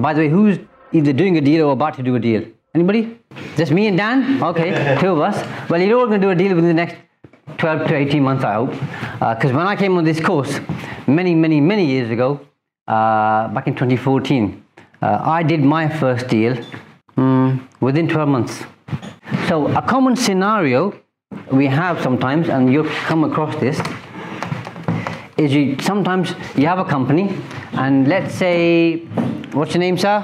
By the way, who's either doing a deal or about to do a deal? Anybody? Just me and Dan? Okay, two of us. Well, you're all going to do a deal within the next 12 to 18 months, I hope. Because when I came on this course many, many, many years ago, uh, back in 2014, uh, I did my first deal um, within 12 months. So, a common scenario we have sometimes, and you'll come across this, is you sometimes you have a company, and let's say, what's your name, sir?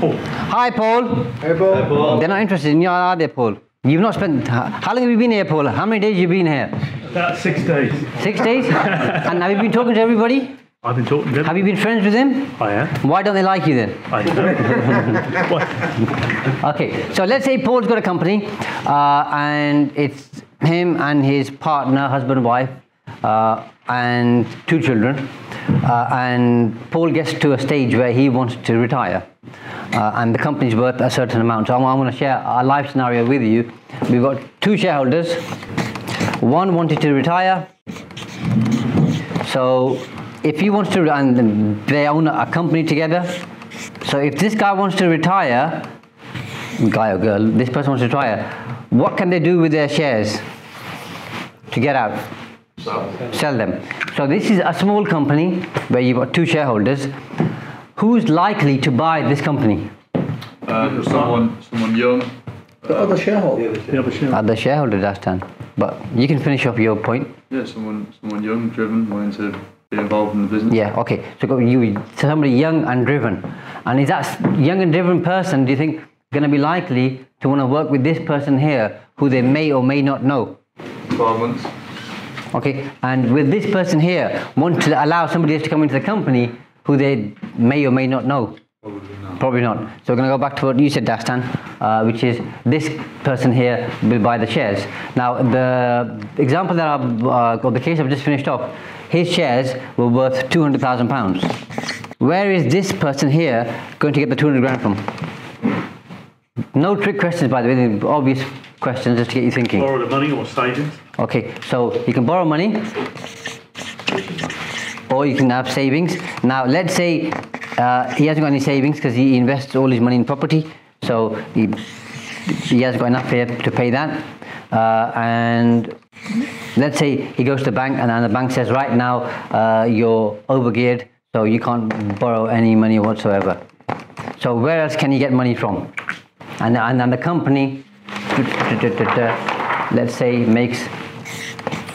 Paul. Hi, Paul. Hey, Paul. They're not interested in you, are they, Paul? You've not spent. How long have you been here, Paul? How many days have you been here? About six days. Six days. and have you been talking to everybody? I've been talking to them. Have you been friends with them? I am. Why don't they like you then? I am. what? Okay, so let's say Paul's got a company, uh, and it's him and his partner, husband, wife, uh, and two children. Uh, and Paul gets to a stage where he wants to retire, uh, and the company's worth a certain amount. So I'm, I'm going to share a life scenario with you. We've got two shareholders. One wanted to retire. So if he wants to, and they own a company together. So if this guy wants to retire, guy or girl, this person wants to retire, what can they do with their shares to get out? Sell them. So this is a small company where you've got two shareholders. Who's likely to buy this company? Uh, someone, someone young. The other shareholder. The other share. Are the shareholders, that's done. But you can finish off your point. Yeah, someone, someone young, driven, wanting to be involved in the business. Yeah, okay. So you, somebody young and driven. And is that s- young and driven person, do you think, going to be likely to want to work with this person here who they may or may not know? Twelve months. Okay, and with this person here, want to allow somebody else to come into the company who they may or may not know? Probably not. Probably not. So we're going to go back to what you said, Dastan, uh, which is this person here will buy the shares. Now, the example that I've, uh, or the case I've just finished off, his shares were worth two hundred thousand pounds. Where is this person here going to get the two hundred grand from? No trick questions, by the way. Obvious questions just to get you thinking. Borrow the money or savings. Okay, so you can borrow money or you can have savings. Now, let's say uh, he hasn't got any savings because he invests all his money in property, so he, he hasn't got enough here to pay that. Uh, and let's say he goes to the bank and, and the bank says, right now uh, you're overgeared, so you can't borrow any money whatsoever. So where else can he get money from? And, and then the company, let's say, makes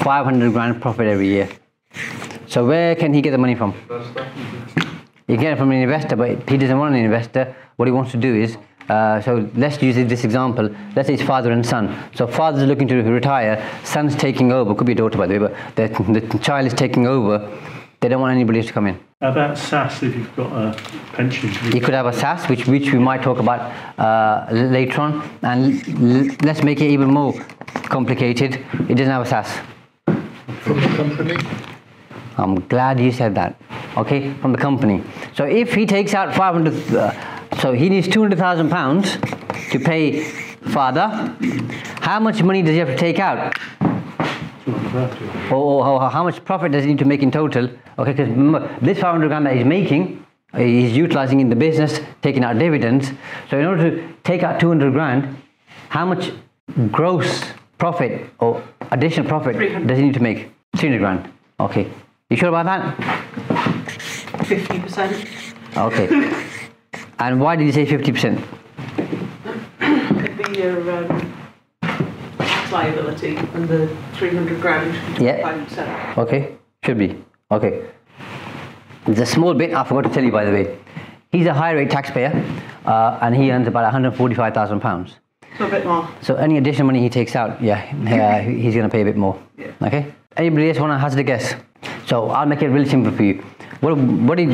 500 grand profit every year. So where can he get the money from? Can get it from an investor, but he doesn't want an investor. What he wants to do is, uh, so let's use this example. Let's say it's father and son. So father's looking to retire, son's taking over. Could be a daughter, by the way, but the, the child is taking over. They don't want anybody to come in. How about SSAS if you've got a pension? You could have a SSAS, which which we might talk about uh, later on, and l- let's make it even more complicated. It doesn't have a SSAS. From the company. I'm glad you said that. Okay, from the company. So if he takes out 500, uh, so he needs 200,000 pounds to pay father. How much money does he have to take out? Or, or how- how much profit does he need to make in total? Okay, because this 500 grand that he's making, uh, he's utilizing in the business, taking out dividends. So in order to take out 200 grand, how much gross profit or additional profit does he need to make? 300 grand. Okay. You sure about that? 50%. Okay. and why did you say 50%? Could be um, tax liability and the 300 grand. Yeah. Okay. Should be. Okay. There's a small bit I forgot to tell you, by the way. He's a high rate taxpayer uh, and he earns about 145,000 pounds. So a bit more. So any additional money he takes out, yeah, uh, he's going to pay a bit more. Yeah. Okay. Anybody else want to hazard a guess? So I'll make it really simple for you. What, what did,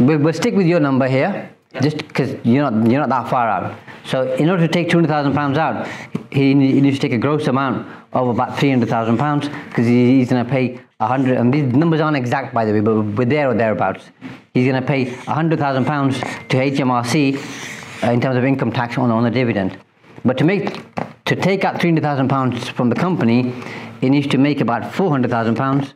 we'll, we'll stick with your number here. Just because you're not you're not that far out. So in order to take two hundred thousand pounds out, he, ne- he needs to take a gross amount of about three hundred thousand pounds because he's going to pay a hundred. And these numbers aren't exact, by the way, but we're there or thereabouts. He's going to pay a hundred thousand pounds to HMRC uh, in terms of income tax on on the dividend. But to make to take out three hundred thousand pounds from the company, he needs to make about four hundred thousand pounds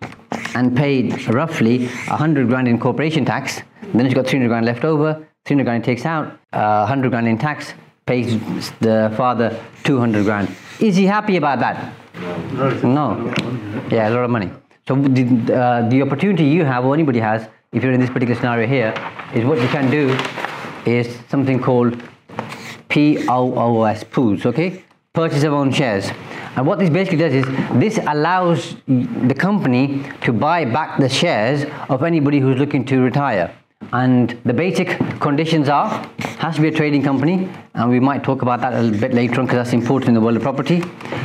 and pay roughly a hundred grand in corporation tax. Then he's got three hundred grand left over. Three hundred grand he takes out, uh, hundred grand in tax, pays the father two hundred grand. Is he happy about that? No. No. Yeah, a lot of money. So the, uh, the opportunity you have, or anybody has, if you're in this particular scenario here, is what you can do is something called POOS, pools, okay? Purchase of own shares. And what this basically does is this allows the company to buy back the shares of anybody who's looking to retire. And the basic conditions are has to be a trading company, and we might talk about that a little bit later on because that's important in the world of property.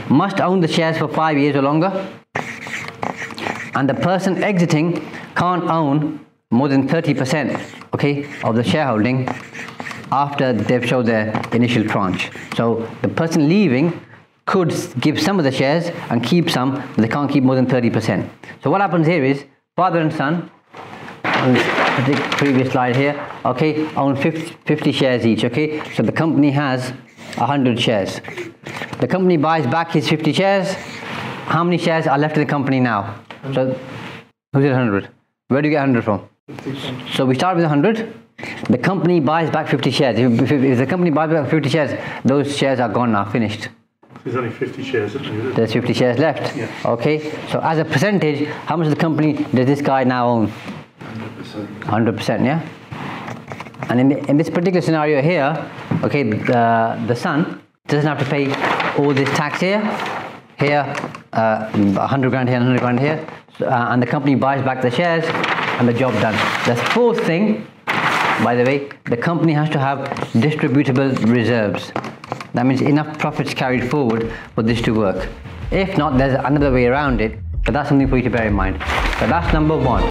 Must own the shares for five years or longer. And the person exiting can't own more than 30% okay of the shareholding after they've showed their initial tranche. So the person leaving could give some of the shares and keep some but they can't keep more than 30% so what happens here is father and son on this previous slide here okay? Own 50, 50 shares each okay? So the company has 100 shares. The company buys back his 50 shares. How many shares are left in the company now? So who's it 100 where do you get 100 from? So we start with 100 the company buys back 50 shares. If, if, if the company buys back 50 shares those shares are gone now finished. There's only 50 shares, there? there's 50 shares left. Yeah. okay? So as a percentage how much of the company does this guy now own 100% yeah? And in, in this particular scenario here okay the, the son doesn't have to pay all this tax here. Here uh, 100 grand here 100 grand here. Uh, and the company buys back the shares and the job done. The fourth thing by the way the company has to have distributable reserves. That means enough profits carried forward for this to work. If not there's another way around it but that's something for you to bear in mind. So that's number one